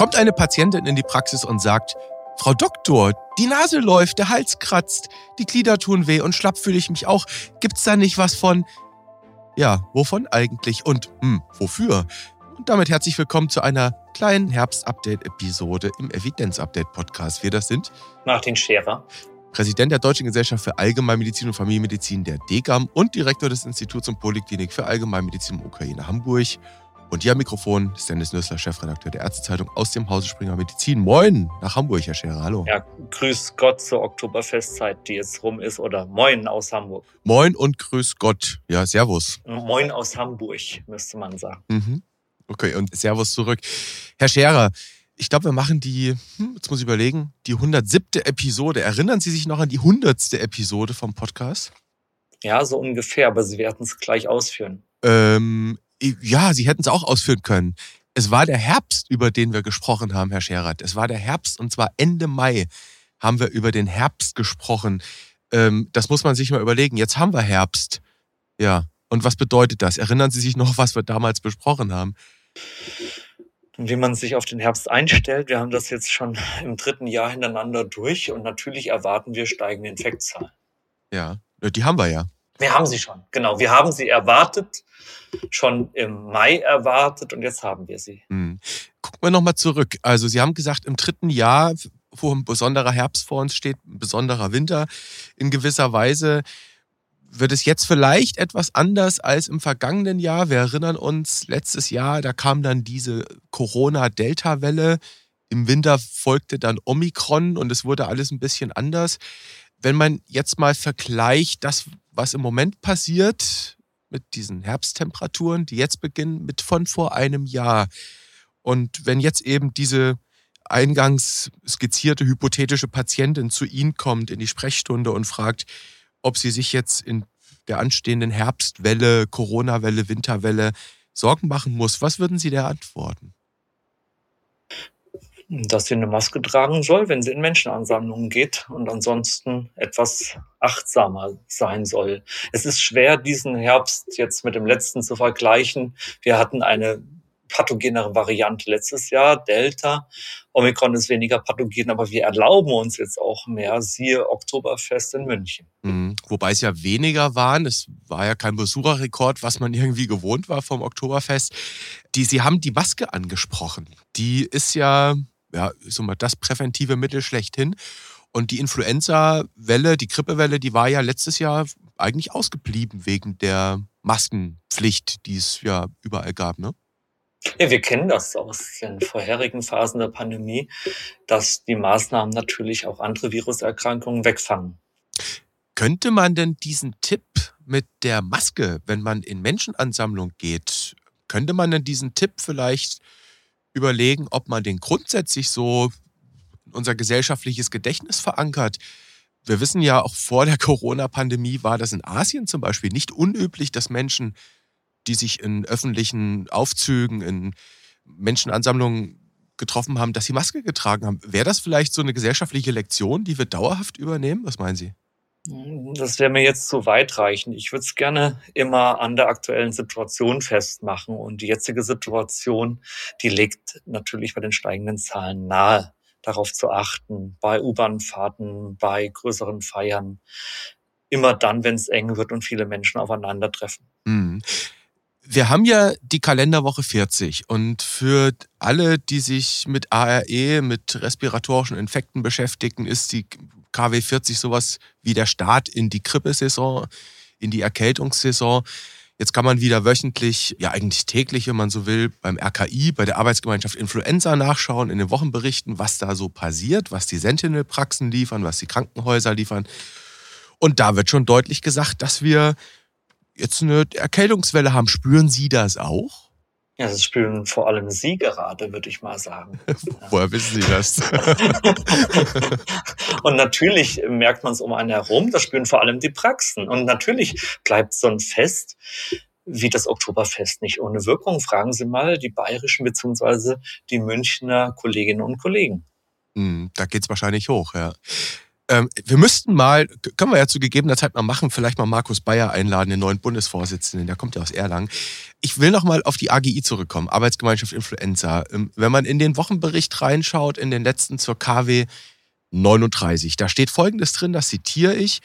Kommt eine Patientin in die Praxis und sagt, Frau Doktor, die Nase läuft, der Hals kratzt, die Glieder tun weh und schlapp fühle ich mich auch. Gibt's da nicht was von? Ja, wovon eigentlich und hm, wofür? Und damit herzlich willkommen zu einer kleinen Herbst-Update-Episode im Evidenz-Update-Podcast. Wir das sind Martin Scherer, Präsident der Deutschen Gesellschaft für Allgemeinmedizin und Familienmedizin der DGAM und Direktor des Instituts und Poliklinik für Allgemeinmedizin im Ukraine Hamburg. Und hier am Mikrofon ist Dennis Nüssler, Chefredakteur der Ärztezeitung aus dem Hause Springer Medizin. Moin nach Hamburg, Herr Scherer. Hallo. Ja, grüß Gott zur Oktoberfestzeit, die jetzt rum ist. Oder Moin aus Hamburg. Moin und grüß Gott. Ja, Servus. Moin aus Hamburg, müsste man sagen. Mhm. Okay, und Servus zurück. Herr Scherer, ich glaube, wir machen die, hm, jetzt muss ich überlegen, die 107. Episode. Erinnern Sie sich noch an die 100. Episode vom Podcast? Ja, so ungefähr, aber Sie werden es gleich ausführen. Ähm, ja, Sie hätten es auch ausführen können. Es war der Herbst, über den wir gesprochen haben, Herr Scherat. Es war der Herbst und zwar Ende Mai haben wir über den Herbst gesprochen. Ähm, das muss man sich mal überlegen. Jetzt haben wir Herbst. Ja. Und was bedeutet das? Erinnern Sie sich noch, was wir damals besprochen haben? wie man sich auf den Herbst einstellt. Wir haben das jetzt schon im dritten Jahr hintereinander durch und natürlich erwarten wir steigende Infektzahlen. Ja, die haben wir ja. Wir haben sie schon, genau. Wir haben sie erwartet, schon im Mai erwartet und jetzt haben wir sie. Hm. Gucken wir nochmal zurück. Also Sie haben gesagt, im dritten Jahr, wo ein besonderer Herbst vor uns steht, ein besonderer Winter in gewisser Weise, wird es jetzt vielleicht etwas anders als im vergangenen Jahr. Wir erinnern uns, letztes Jahr, da kam dann diese Corona-Delta-Welle. Im Winter folgte dann Omikron und es wurde alles ein bisschen anders. Wenn man jetzt mal vergleicht, das, was im Moment passiert mit diesen Herbsttemperaturen, die jetzt beginnen, mit von vor einem Jahr. Und wenn jetzt eben diese eingangs skizzierte hypothetische Patientin zu Ihnen kommt in die Sprechstunde und fragt, ob sie sich jetzt in der anstehenden Herbstwelle, Corona-Welle, Winterwelle Sorgen machen muss, was würden Sie da antworten? Dass sie eine Maske tragen soll, wenn sie in Menschenansammlungen geht und ansonsten etwas achtsamer sein soll. Es ist schwer, diesen Herbst jetzt mit dem letzten zu vergleichen. Wir hatten eine pathogenere Variante letztes Jahr, Delta. Omikron ist weniger pathogen, aber wir erlauben uns jetzt auch mehr, siehe Oktoberfest in München. Mhm. Wobei es ja weniger waren, es war ja kein Besucherrekord, was man irgendwie gewohnt war vom Oktoberfest. Die, Sie haben die Maske angesprochen. Die ist ja ja, so mal das präventive Mittel schlechthin. Und die Influenza-Welle, die Grippewelle, die war ja letztes Jahr eigentlich ausgeblieben wegen der Maskenpflicht, die es ja überall gab, ne? Ja, wir kennen das aus den vorherigen Phasen der Pandemie, dass die Maßnahmen natürlich auch andere Viruserkrankungen wegfangen. Könnte man denn diesen Tipp mit der Maske, wenn man in Menschenansammlung geht, könnte man denn diesen Tipp vielleicht überlegen, ob man den grundsätzlich so unser gesellschaftliches Gedächtnis verankert. Wir wissen ja, auch vor der Corona-Pandemie war das in Asien zum Beispiel nicht unüblich, dass Menschen, die sich in öffentlichen Aufzügen, in Menschenansammlungen getroffen haben, dass sie Maske getragen haben. Wäre das vielleicht so eine gesellschaftliche Lektion, die wir dauerhaft übernehmen? Was meinen Sie? Das wäre mir jetzt zu weitreichend. Ich würde es gerne immer an der aktuellen Situation festmachen. Und die jetzige Situation, die legt natürlich bei den steigenden Zahlen nahe, darauf zu achten, bei U-Bahn-Fahrten, bei größeren Feiern, immer dann, wenn es eng wird und viele Menschen aufeinandertreffen. Mhm. Wir haben ja die Kalenderwoche 40 und für alle, die sich mit ARE, mit respiratorischen Infekten beschäftigen, ist die KW 40 sowas wie der Start in die Grippesaison, in die Erkältungssaison. Jetzt kann man wieder wöchentlich, ja eigentlich täglich, wenn man so will, beim RKI, bei der Arbeitsgemeinschaft Influenza nachschauen, in den Wochenberichten, was da so passiert, was die Sentinel-Praxen liefern, was die Krankenhäuser liefern. Und da wird schon deutlich gesagt, dass wir jetzt eine Erkältungswelle haben. Spüren Sie das auch? Ja, das spüren vor allem Sie gerade, würde ich mal sagen. Woher wissen Sie das? und natürlich merkt man es um einen herum, das spüren vor allem die Praxen. Und natürlich bleibt so ein Fest wie das Oktoberfest nicht ohne Wirkung. Fragen Sie mal die bayerischen bzw. die Münchner Kolleginnen und Kollegen. Hm, da geht's wahrscheinlich hoch, ja. Ähm, wir müssten mal, können wir ja zu gegebener Zeit mal machen, vielleicht mal Markus Bayer einladen, den neuen Bundesvorsitzenden, der kommt ja aus Erlangen. Ich will noch mal auf die AGI zurückkommen, Arbeitsgemeinschaft Influenza. Ähm, wenn man in den Wochenbericht reinschaut, in den letzten zur KW 39, da steht Folgendes drin, das zitiere ich.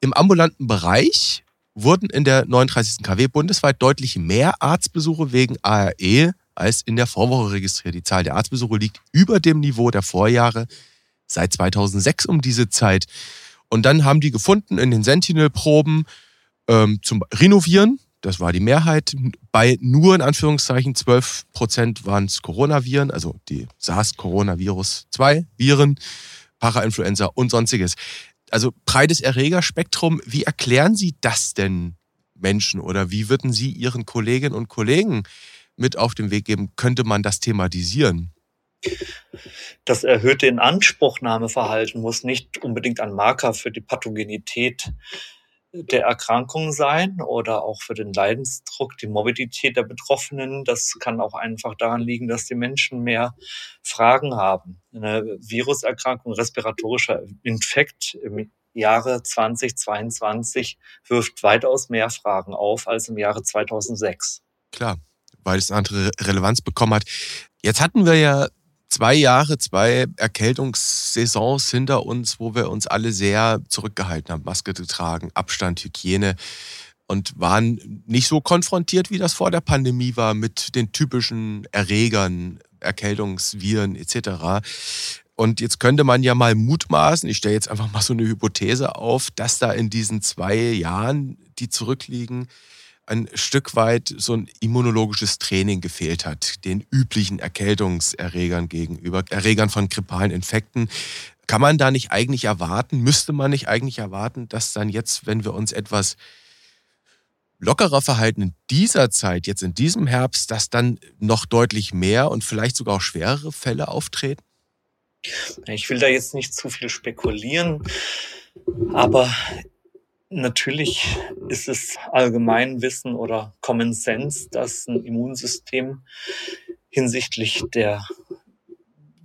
Im ambulanten Bereich wurden in der 39. KW bundesweit deutlich mehr Arztbesuche wegen ARE als in der Vorwoche registriert. Die Zahl der Arztbesuche liegt über dem Niveau der Vorjahre seit 2006 um diese Zeit. Und dann haben die gefunden in den Sentinel-Proben ähm, zum Renovieren, das war die Mehrheit, bei nur in Anführungszeichen 12 Prozent waren es Coronaviren, also die SARS-Coronavirus-2-Viren, Parainfluenza und sonstiges. Also breites Erregerspektrum. Wie erklären Sie das denn Menschen oder wie würden Sie Ihren Kolleginnen und Kollegen mit auf den Weg geben? Könnte man das thematisieren? Das erhöhte Inanspruchnahmeverhalten muss nicht unbedingt ein Marker für die Pathogenität der Erkrankung sein oder auch für den Leidensdruck, die Morbidität der Betroffenen. Das kann auch einfach daran liegen, dass die Menschen mehr Fragen haben. Eine Viruserkrankung, respiratorischer Infekt im Jahre 2022 wirft weitaus mehr Fragen auf als im Jahre 2006. Klar, weil es eine andere Relevanz bekommen hat. Jetzt hatten wir ja zwei Jahre, zwei Erkältungssaisons hinter uns, wo wir uns alle sehr zurückgehalten haben, Maske getragen, Abstand, Hygiene und waren nicht so konfrontiert, wie das vor der Pandemie war, mit den typischen Erregern, Erkältungsviren etc. Und jetzt könnte man ja mal mutmaßen, ich stelle jetzt einfach mal so eine Hypothese auf, dass da in diesen zwei Jahren, die zurückliegen, ein Stück weit so ein immunologisches Training gefehlt hat, den üblichen Erkältungserregern gegenüber, Erregern von grippalen Infekten. Kann man da nicht eigentlich erwarten, müsste man nicht eigentlich erwarten, dass dann jetzt, wenn wir uns etwas lockerer verhalten in dieser Zeit, jetzt in diesem Herbst, dass dann noch deutlich mehr und vielleicht sogar auch schwerere Fälle auftreten? Ich will da jetzt nicht zu viel spekulieren, aber Natürlich ist es Allgemeinwissen oder Common Sense, dass ein Immunsystem hinsichtlich der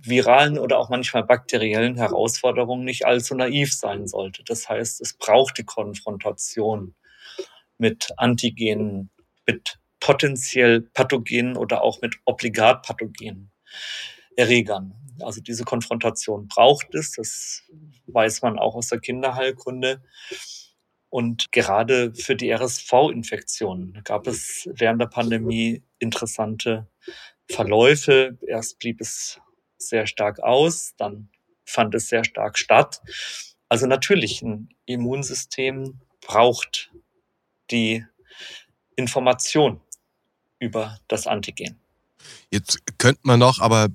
viralen oder auch manchmal bakteriellen Herausforderungen nicht allzu naiv sein sollte. Das heißt, es braucht die Konfrontation mit Antigenen, mit potenziell pathogenen oder auch mit obligat pathogenen Erregern. Also diese Konfrontation braucht es, das weiß man auch aus der Kinderheilkunde. Und gerade für die RSV-Infektionen gab es während der Pandemie interessante Verläufe. Erst blieb es sehr stark aus, dann fand es sehr stark statt. Also natürlich, ein Immunsystem braucht die Information über das Antigen. Jetzt könnte man noch, aber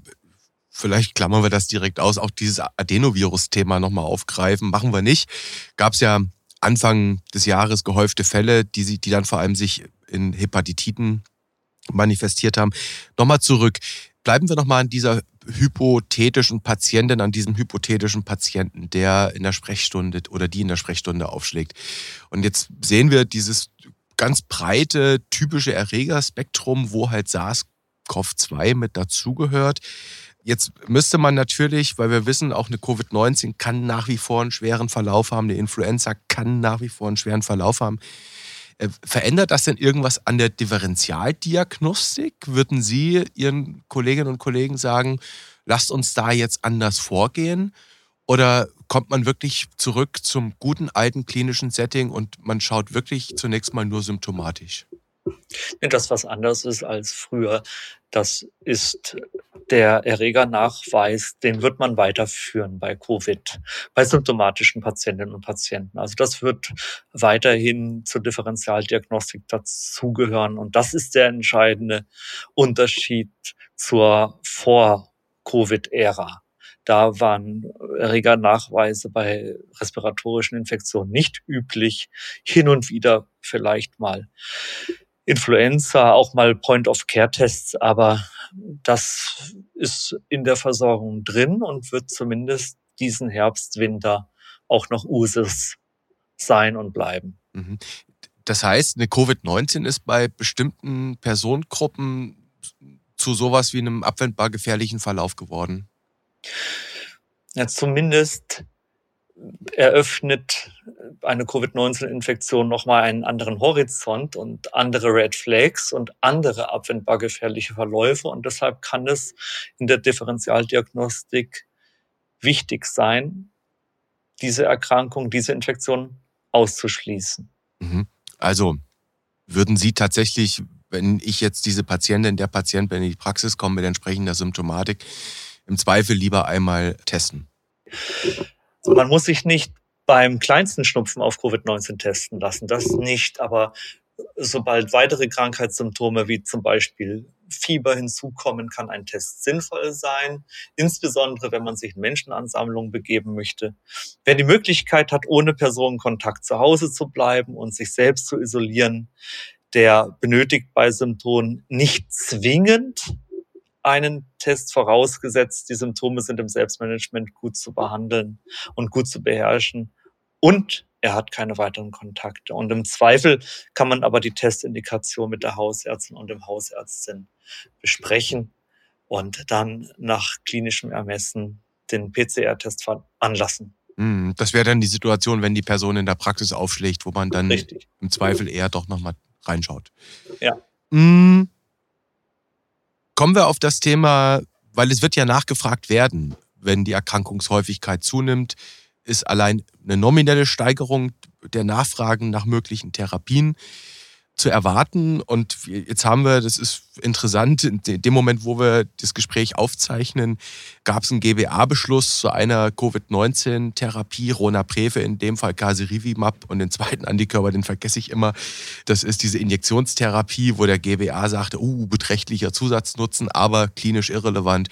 vielleicht klammern wir das direkt aus, auch dieses Adenovirus-Thema nochmal aufgreifen. Machen wir nicht. Gab es ja Anfang des Jahres gehäufte Fälle, die, sie, die dann vor allem sich in Hepatitiden manifestiert haben. Nochmal zurück. Bleiben wir nochmal an dieser hypothetischen Patientin, an diesem hypothetischen Patienten, der in der Sprechstunde oder die in der Sprechstunde aufschlägt. Und jetzt sehen wir dieses ganz breite, typische Erregerspektrum, wo halt SARS-CoV-2 mit dazugehört. Jetzt müsste man natürlich, weil wir wissen, auch eine Covid-19 kann nach wie vor einen schweren Verlauf haben, eine Influenza kann nach wie vor einen schweren Verlauf haben. Äh, verändert das denn irgendwas an der Differentialdiagnostik? Würden Sie Ihren Kolleginnen und Kollegen sagen, lasst uns da jetzt anders vorgehen? Oder kommt man wirklich zurück zum guten alten klinischen Setting und man schaut wirklich zunächst mal nur symptomatisch? Das, was anders ist als früher, das ist der Erregernachweis, den wird man weiterführen bei Covid, bei symptomatischen Patientinnen und Patienten. Also das wird weiterhin zur Differentialdiagnostik dazugehören. Und das ist der entscheidende Unterschied zur Vor-Covid-Ära. Da waren Erregernachweise bei respiratorischen Infektionen nicht üblich, hin und wieder vielleicht mal Influenza, auch mal Point-of-Care-Tests, aber das ist in der Versorgung drin und wird zumindest diesen Herbst, Winter auch noch Usus sein und bleiben. Mhm. Das heißt, eine Covid-19 ist bei bestimmten Personengruppen zu sowas wie einem abwendbar gefährlichen Verlauf geworden? Ja, zumindest eröffnet eine Covid-19-Infektion nochmal einen anderen Horizont und andere Red Flags und andere abwendbar gefährliche Verläufe. Und deshalb kann es in der Differentialdiagnostik wichtig sein, diese Erkrankung, diese Infektion auszuschließen. Mhm. Also würden Sie tatsächlich, wenn ich jetzt diese Patientin, der Patient, wenn in die Praxis komme mit entsprechender Symptomatik, im Zweifel lieber einmal testen? Man muss sich nicht beim kleinsten Schnupfen auf Covid-19 testen lassen, das nicht, aber sobald weitere Krankheitssymptome wie zum Beispiel Fieber hinzukommen, kann ein Test sinnvoll sein, insbesondere wenn man sich in Menschenansammlungen begeben möchte. Wer die Möglichkeit hat, ohne Personenkontakt zu Hause zu bleiben und sich selbst zu isolieren, der benötigt bei Symptomen nicht zwingend einen Test vorausgesetzt, die Symptome sind im Selbstmanagement gut zu behandeln und gut zu beherrschen. Und er hat keine weiteren Kontakte. Und im Zweifel kann man aber die Testindikation mit der Hausärztin und dem Hausärztin besprechen und dann nach klinischem Ermessen den PCR-Test veranlassen. Hm, das wäre dann die Situation, wenn die Person in der Praxis aufschlägt, wo man dann Richtig. im Zweifel eher doch nochmal reinschaut. Ja. Hm. Kommen wir auf das Thema, weil es wird ja nachgefragt werden, wenn die Erkrankungshäufigkeit zunimmt, ist allein eine nominelle Steigerung der Nachfragen nach möglichen Therapien zu erwarten. Und jetzt haben wir, das ist interessant, in dem Moment, wo wir das Gespräch aufzeichnen, gab es einen GBA-Beschluss zu einer Covid-19-Therapie, Ronapreve, in dem Fall Casirivimab und den zweiten Antikörper, den vergesse ich immer. Das ist diese Injektionstherapie, wo der GBA sagte, uh, beträchtlicher Zusatznutzen, aber klinisch irrelevant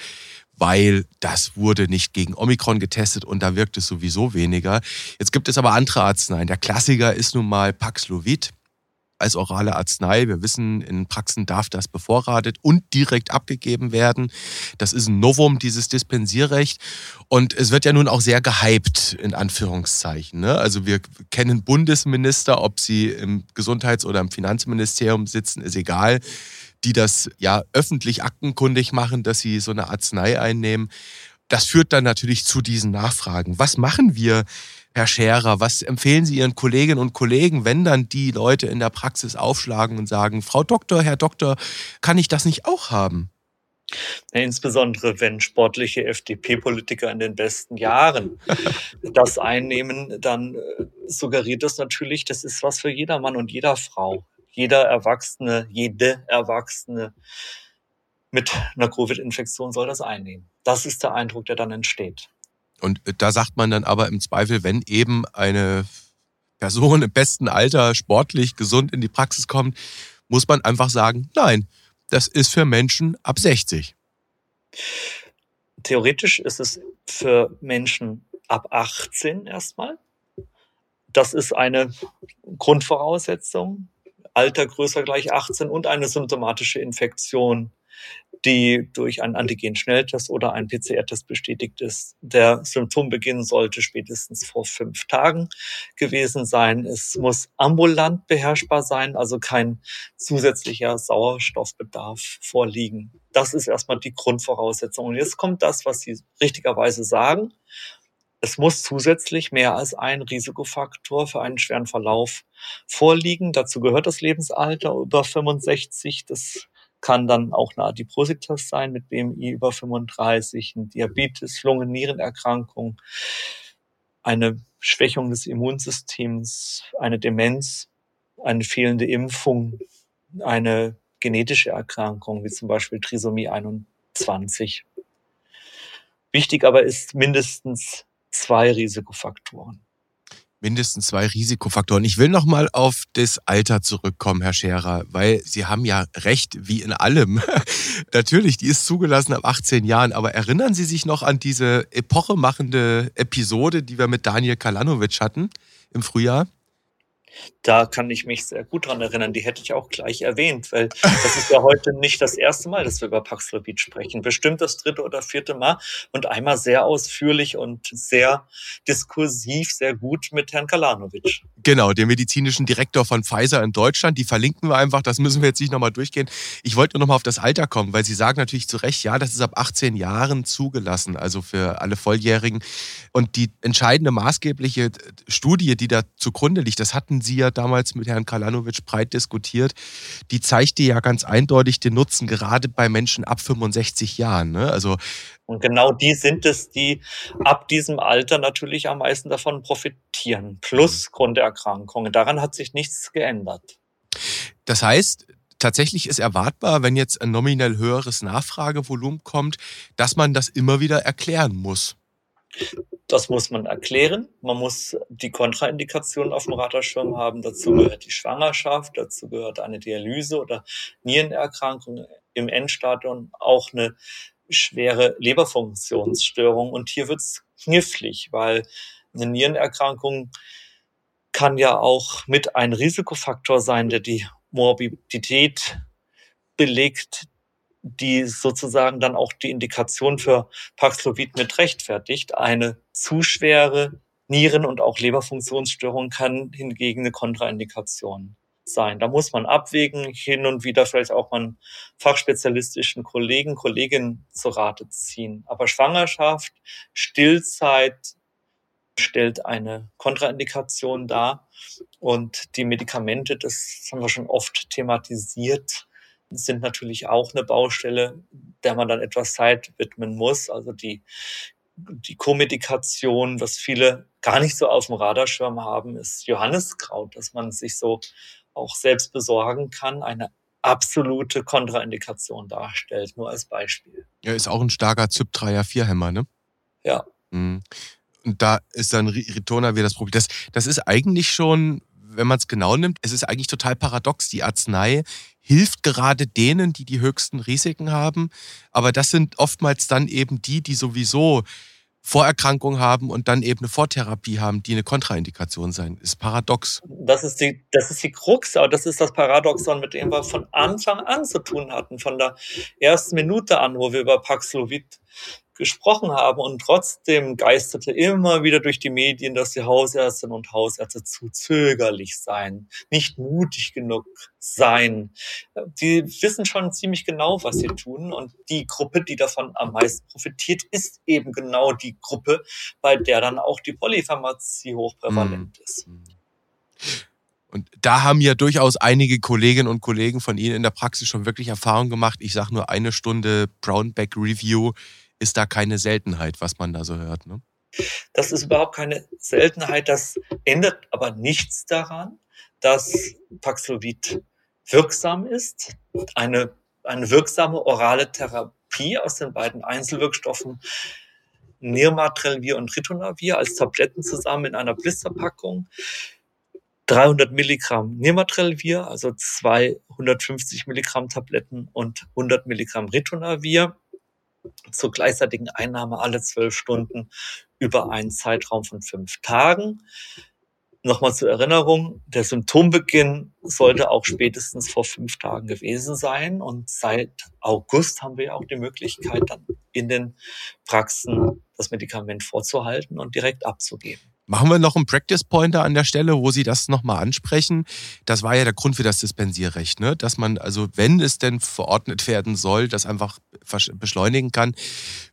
weil das wurde nicht gegen Omikron getestet und da wirkt es sowieso weniger. Jetzt gibt es aber andere Arzneien. Der Klassiker ist nun mal Paxlovid als orale Arznei. Wir wissen, in Praxen darf das bevorratet und direkt abgegeben werden. Das ist ein Novum, dieses Dispensierrecht. Und es wird ja nun auch sehr gehypt, in Anführungszeichen. Ne? Also wir kennen Bundesminister, ob sie im Gesundheits- oder im Finanzministerium sitzen, ist egal, die das ja öffentlich aktenkundig machen, dass sie so eine Arznei einnehmen. Das führt dann natürlich zu diesen Nachfragen. Was machen wir Herr Scherer, was empfehlen Sie Ihren Kolleginnen und Kollegen, wenn dann die Leute in der Praxis aufschlagen und sagen, Frau Doktor, Herr Doktor, kann ich das nicht auch haben? Insbesondere wenn sportliche FDP-Politiker in den besten Jahren das einnehmen, dann äh, suggeriert das natürlich, das ist was für jeder Mann und jeder Frau. Jeder Erwachsene, jede Erwachsene mit einer Covid-Infektion soll das einnehmen. Das ist der Eindruck, der dann entsteht. Und da sagt man dann aber im Zweifel, wenn eben eine Person im besten Alter sportlich gesund in die Praxis kommt, muss man einfach sagen, nein, das ist für Menschen ab 60. Theoretisch ist es für Menschen ab 18 erstmal. Das ist eine Grundvoraussetzung. Alter größer gleich 18 und eine symptomatische Infektion die durch einen Antigen-Schnelltest oder einen PCR-Test bestätigt ist. Der Symptombeginn sollte spätestens vor fünf Tagen gewesen sein. Es muss ambulant beherrschbar sein, also kein zusätzlicher Sauerstoffbedarf vorliegen. Das ist erstmal die Grundvoraussetzung. Und jetzt kommt das, was Sie richtigerweise sagen. Es muss zusätzlich mehr als ein Risikofaktor für einen schweren Verlauf vorliegen. Dazu gehört das Lebensalter über 65. Das kann dann auch eine Adipositas sein mit BMI über 35, ein Diabetes, Lungen, Nierenerkrankung, eine Schwächung des Immunsystems, eine Demenz, eine fehlende Impfung, eine genetische Erkrankung, wie zum Beispiel Trisomie 21. Wichtig aber ist mindestens zwei Risikofaktoren mindestens zwei Risikofaktoren. Ich will noch mal auf das Alter zurückkommen, Herr Scherer, weil Sie haben ja recht, wie in allem. Natürlich, die ist zugelassen ab 18 Jahren, aber erinnern Sie sich noch an diese epochemachende Episode, die wir mit Daniel Kalanovic hatten im Frühjahr? Da kann ich mich sehr gut dran erinnern. Die hätte ich auch gleich erwähnt, weil das ist ja heute nicht das erste Mal, dass wir über Paxlovid sprechen. Bestimmt das dritte oder vierte Mal und einmal sehr ausführlich und sehr diskursiv, sehr gut mit Herrn Kalanovic. Genau, dem medizinischen Direktor von Pfizer in Deutschland. Die verlinken wir einfach. Das müssen wir jetzt nicht nochmal durchgehen. Ich wollte nur nochmal auf das Alter kommen, weil Sie sagen natürlich zu Recht, ja, das ist ab 18 Jahren zugelassen, also für alle Volljährigen. Und die entscheidende maßgebliche Studie, die da zugrunde liegt, das hatten Sie ja damals mit Herrn Kalanovic breit diskutiert, die zeigte ja ganz eindeutig den Nutzen, gerade bei Menschen ab 65 Jahren. Ne? Also und genau die sind es, die ab diesem Alter natürlich am meisten davon profitieren, plus Grunderkrankungen. Daran hat sich nichts geändert. Das heißt, tatsächlich ist erwartbar, wenn jetzt ein nominell höheres Nachfragevolumen kommt, dass man das immer wieder erklären muss. Das muss man erklären. Man muss die Kontraindikationen auf dem Radarschirm haben. Dazu gehört die Schwangerschaft, dazu gehört eine Dialyse oder Nierenerkrankung im Endstadium, auch eine schwere Leberfunktionsstörung. Und hier wird's knifflig, weil eine Nierenerkrankung kann ja auch mit ein Risikofaktor sein, der die Morbidität belegt, die sozusagen dann auch die Indikation für Paxlovid mit rechtfertigt. Eine zu schwere Nieren- und auch Leberfunktionsstörung kann hingegen eine Kontraindikation sein. Da muss man abwägen, hin und wieder vielleicht auch mal einen fachspezialistischen Kollegen, Kolleginnen zu Rate ziehen. Aber Schwangerschaft, Stillzeit stellt eine Kontraindikation dar. Und die Medikamente, das haben wir schon oft thematisiert, sind natürlich auch eine Baustelle, der man dann etwas Zeit widmen muss. Also die, die Co-Medikation, was viele gar nicht so auf dem Radarschirm haben, ist Johanniskraut, dass man sich so auch selbst besorgen kann. Eine absolute Kontraindikation darstellt, nur als Beispiel. Ja, ist auch ein starker ZYP3A4-Hämmer, ne? Ja. Mhm. Und da ist dann Ritonavir das Problem. Das, das ist eigentlich schon, wenn man es genau nimmt, es ist eigentlich total paradox. Die Arznei hilft gerade denen, die die höchsten Risiken haben. Aber das sind oftmals dann eben die, die sowieso Vorerkrankungen haben und dann eben eine Vortherapie haben, die eine Kontraindikation sein. Ist paradox. Das ist die, das ist die Krux, aber das ist das Paradoxon, mit dem wir von Anfang an zu tun hatten, von der ersten Minute an, wo wir über Paxlovid gesprochen haben. Und trotzdem geisterte immer wieder durch die Medien, dass die Hausärztinnen und Hausärzte zu zögerlich seien, nicht mutig genug seien. Die wissen schon ziemlich genau, was sie tun. Und die Gruppe, die davon am meisten profitiert, ist eben genau die Gruppe, bei der dann auch die Polypharmazie hochprävalent mhm. ist. Und da haben ja durchaus einige Kolleginnen und Kollegen von Ihnen in der Praxis schon wirklich Erfahrung gemacht. Ich sage nur eine Stunde Brownback Review ist da keine Seltenheit, was man da so hört. Ne? Das ist überhaupt keine Seltenheit. Das ändert aber nichts daran, dass Paxlovid wirksam ist. Eine, eine wirksame orale Therapie aus den beiden Einzelwirkstoffen Nirmatrelvir und Ritonavir als Tabletten zusammen in einer Blisterpackung. 300 Milligramm Nirmatrelvir, also 250 Milligramm Tabletten und 100 Milligramm Ritonavir zur gleichzeitigen Einnahme alle zwölf Stunden über einen Zeitraum von fünf Tagen. Nochmal zur Erinnerung, der Symptombeginn sollte auch spätestens vor fünf Tagen gewesen sein. Und seit August haben wir auch die Möglichkeit, dann in den Praxen das Medikament vorzuhalten und direkt abzugeben. Machen wir noch einen Practice Pointer an der Stelle, wo Sie das nochmal ansprechen. Das war ja der Grund für das Dispensierrecht, ne? dass man also, wenn es denn verordnet werden soll, das einfach beschleunigen kann.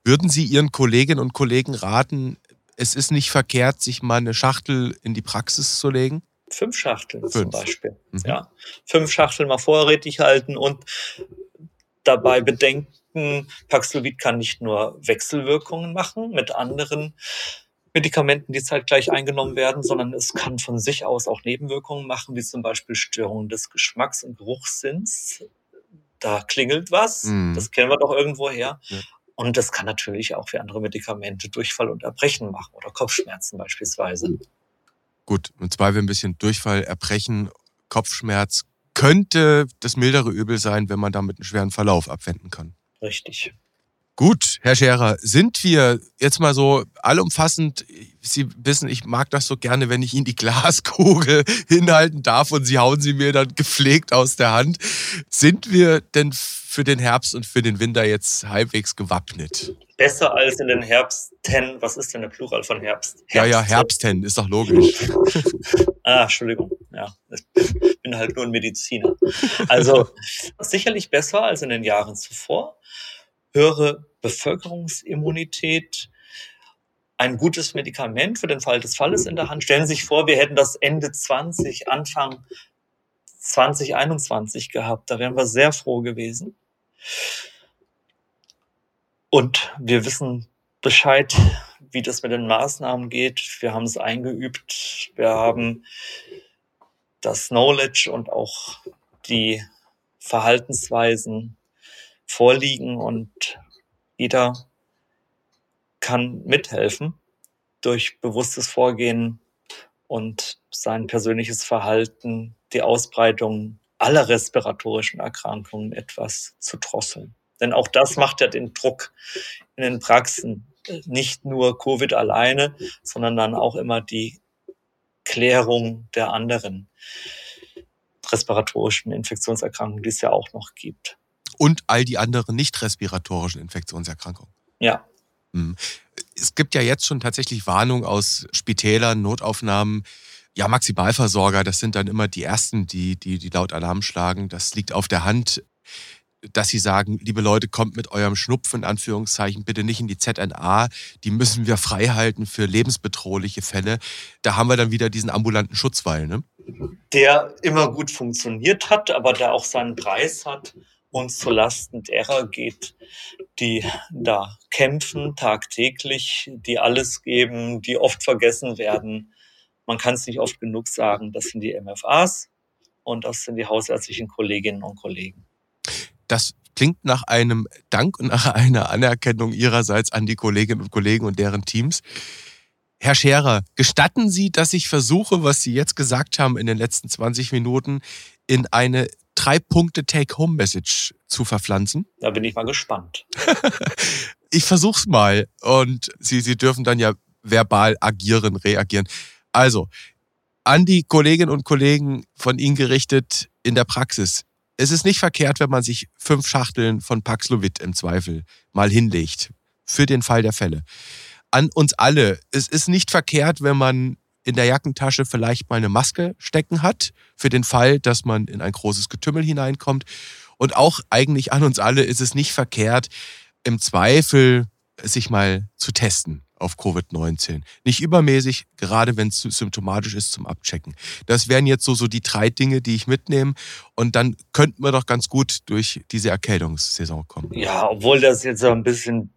Würden Sie Ihren Kolleginnen und Kollegen raten, es ist nicht verkehrt, sich mal eine Schachtel in die Praxis zu legen? Fünf Schachteln Fünf. zum Beispiel. Mhm. Ja. Fünf Schachteln mal vorrätig halten und dabei bedenken, Paxlovid kann nicht nur Wechselwirkungen machen mit anderen Medikamenten, die zeitgleich eingenommen werden, sondern es kann von sich aus auch Nebenwirkungen machen, wie zum Beispiel Störungen des Geschmacks- und Geruchssinns. Da klingelt was, mm. das kennen wir doch irgendwo her. Ja. Und das kann natürlich auch für andere Medikamente Durchfall und Erbrechen machen oder Kopfschmerzen beispielsweise. Gut, und zwar wir ein bisschen Durchfall, Erbrechen, Kopfschmerz könnte das mildere Übel sein, wenn man damit einen schweren Verlauf abwenden kann. Richtig. Gut, Herr Scherer, sind wir jetzt mal so allumfassend, Sie wissen, ich mag das so gerne, wenn ich Ihnen die Glaskugel hinhalten darf und Sie hauen sie mir dann gepflegt aus der Hand. Sind wir denn für den Herbst und für den Winter jetzt halbwegs gewappnet? Besser als in den Herbsten. Was ist denn der Plural von Herbst? Herbsten. Ja, ja, Herbsten, ist doch logisch. ah, Entschuldigung. Ja, ich bin halt nur ein Mediziner. Also sicherlich besser als in den Jahren zuvor höhere Bevölkerungsimmunität, ein gutes Medikament für den Fall des Falles in der Hand. Stellen Sie sich vor, wir hätten das Ende 20, Anfang 2021 gehabt. Da wären wir sehr froh gewesen. Und wir wissen Bescheid, wie das mit den Maßnahmen geht. Wir haben es eingeübt. Wir haben das Knowledge und auch die Verhaltensweisen vorliegen und jeder kann mithelfen durch bewusstes Vorgehen und sein persönliches Verhalten, die Ausbreitung aller respiratorischen Erkrankungen etwas zu drosseln. Denn auch das macht ja den Druck in den Praxen. Nicht nur Covid alleine, sondern dann auch immer die Klärung der anderen respiratorischen Infektionserkrankungen, die es ja auch noch gibt und all die anderen nicht respiratorischen Infektionserkrankungen. Ja. Hm. Es gibt ja jetzt schon tatsächlich Warnungen aus Spitälern, Notaufnahmen. Ja, Maximalversorger, das sind dann immer die Ersten, die, die, die laut Alarm schlagen. Das liegt auf der Hand, dass sie sagen, liebe Leute, kommt mit eurem Schnupfen, in Anführungszeichen, bitte nicht in die ZNA. Die müssen wir frei halten für lebensbedrohliche Fälle. Da haben wir dann wieder diesen ambulanten Schutzwall, ne? Der immer gut funktioniert hat, aber der auch seinen Preis hat uns zu Lasten derer geht, die da kämpfen tagtäglich, die alles geben, die oft vergessen werden. Man kann es nicht oft genug sagen, das sind die MFAs und das sind die hausärztlichen Kolleginnen und Kollegen. Das klingt nach einem Dank und nach einer Anerkennung Ihrerseits an die Kolleginnen und Kollegen und deren Teams. Herr Scherer, gestatten Sie, dass ich versuche, was Sie jetzt gesagt haben in den letzten 20 Minuten, in eine drei Punkte Take-Home-Message zu verpflanzen? Da bin ich mal gespannt. ich versuch's mal und Sie, Sie dürfen dann ja verbal agieren, reagieren. Also, an die Kolleginnen und Kollegen von Ihnen gerichtet in der Praxis. Es ist nicht verkehrt, wenn man sich fünf Schachteln von Paxlovid im Zweifel mal hinlegt. Für den Fall der Fälle. An uns alle. Es ist nicht verkehrt, wenn man in der Jackentasche vielleicht mal eine Maske stecken hat, für den Fall, dass man in ein großes Getümmel hineinkommt. Und auch eigentlich an uns alle ist es nicht verkehrt, im Zweifel sich mal zu testen auf Covid-19. Nicht übermäßig, gerade wenn es symptomatisch ist, zum Abchecken. Das wären jetzt so, so die drei Dinge, die ich mitnehme. Und dann könnten wir doch ganz gut durch diese Erkältungssaison kommen. Ja, obwohl das jetzt so ein bisschen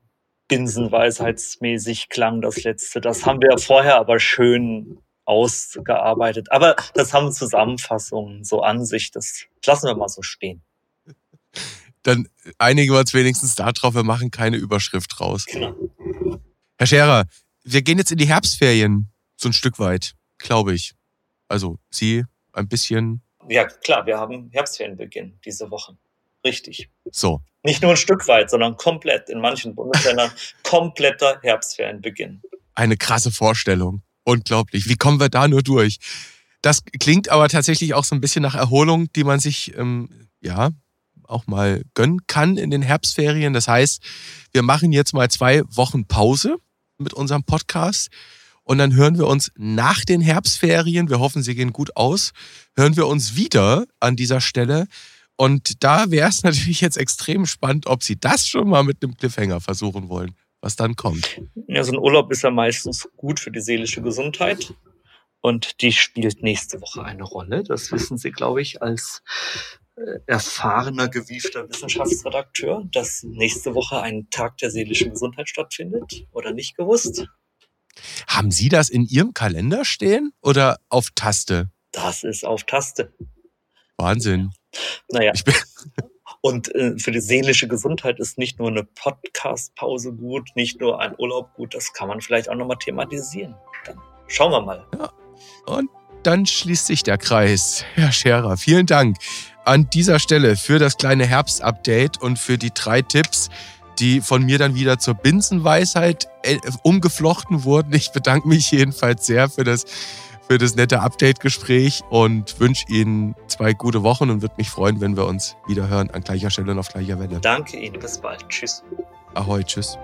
binsenweisheitsmäßig klang das letzte. Das haben wir vorher aber schön ausgearbeitet. Aber das haben Zusammenfassungen, so an sich. Das lassen wir mal so stehen. Dann einigen wir uns wenigstens darauf, wir machen keine Überschrift raus. Genau. Herr Scherer, wir gehen jetzt in die Herbstferien, so ein Stück weit, glaube ich. Also Sie ein bisschen. Ja, klar, wir haben Herbstferienbeginn diese Woche. Richtig. So. Nicht nur ein Stück weit, sondern komplett. In manchen Bundesländern kompletter Herbstferienbeginn. Eine krasse Vorstellung. Unglaublich. Wie kommen wir da nur durch? Das klingt aber tatsächlich auch so ein bisschen nach Erholung, die man sich ähm, ja auch mal gönnen kann in den Herbstferien. Das heißt, wir machen jetzt mal zwei Wochen Pause mit unserem Podcast und dann hören wir uns nach den Herbstferien, wir hoffen, sie gehen gut aus, hören wir uns wieder an dieser Stelle und da wäre es natürlich jetzt extrem spannend, ob Sie das schon mal mit einem Cliffhanger versuchen wollen, was dann kommt. Ja, so ein Urlaub ist ja meistens gut für die seelische Gesundheit. Und die spielt nächste Woche eine Rolle. Das wissen Sie, glaube ich, als äh, erfahrener, gewiefter Wissenschaftsredakteur, dass nächste Woche ein Tag der seelischen Gesundheit stattfindet. Oder nicht gewusst? Haben Sie das in Ihrem Kalender stehen oder auf Taste? Das ist auf Taste. Wahnsinn. Naja. Und äh, für die seelische Gesundheit ist nicht nur eine Podcast-Pause gut, nicht nur ein Urlaub gut, das kann man vielleicht auch nochmal thematisieren. Dann schauen wir mal. Ja. Und dann schließt sich der Kreis. Herr Scherer, vielen Dank an dieser Stelle für das kleine Herbst-Update und für die drei Tipps, die von mir dann wieder zur Binsenweisheit äh, umgeflochten wurden. Ich bedanke mich jedenfalls sehr für das, für das nette Update-Gespräch und wünsche Ihnen zwei gute Wochen und würde mich freuen, wenn wir uns wieder hören an gleicher Stelle und auf gleicher Welle. Danke Ihnen, bis bald. Tschüss. Ahoi, tschüss.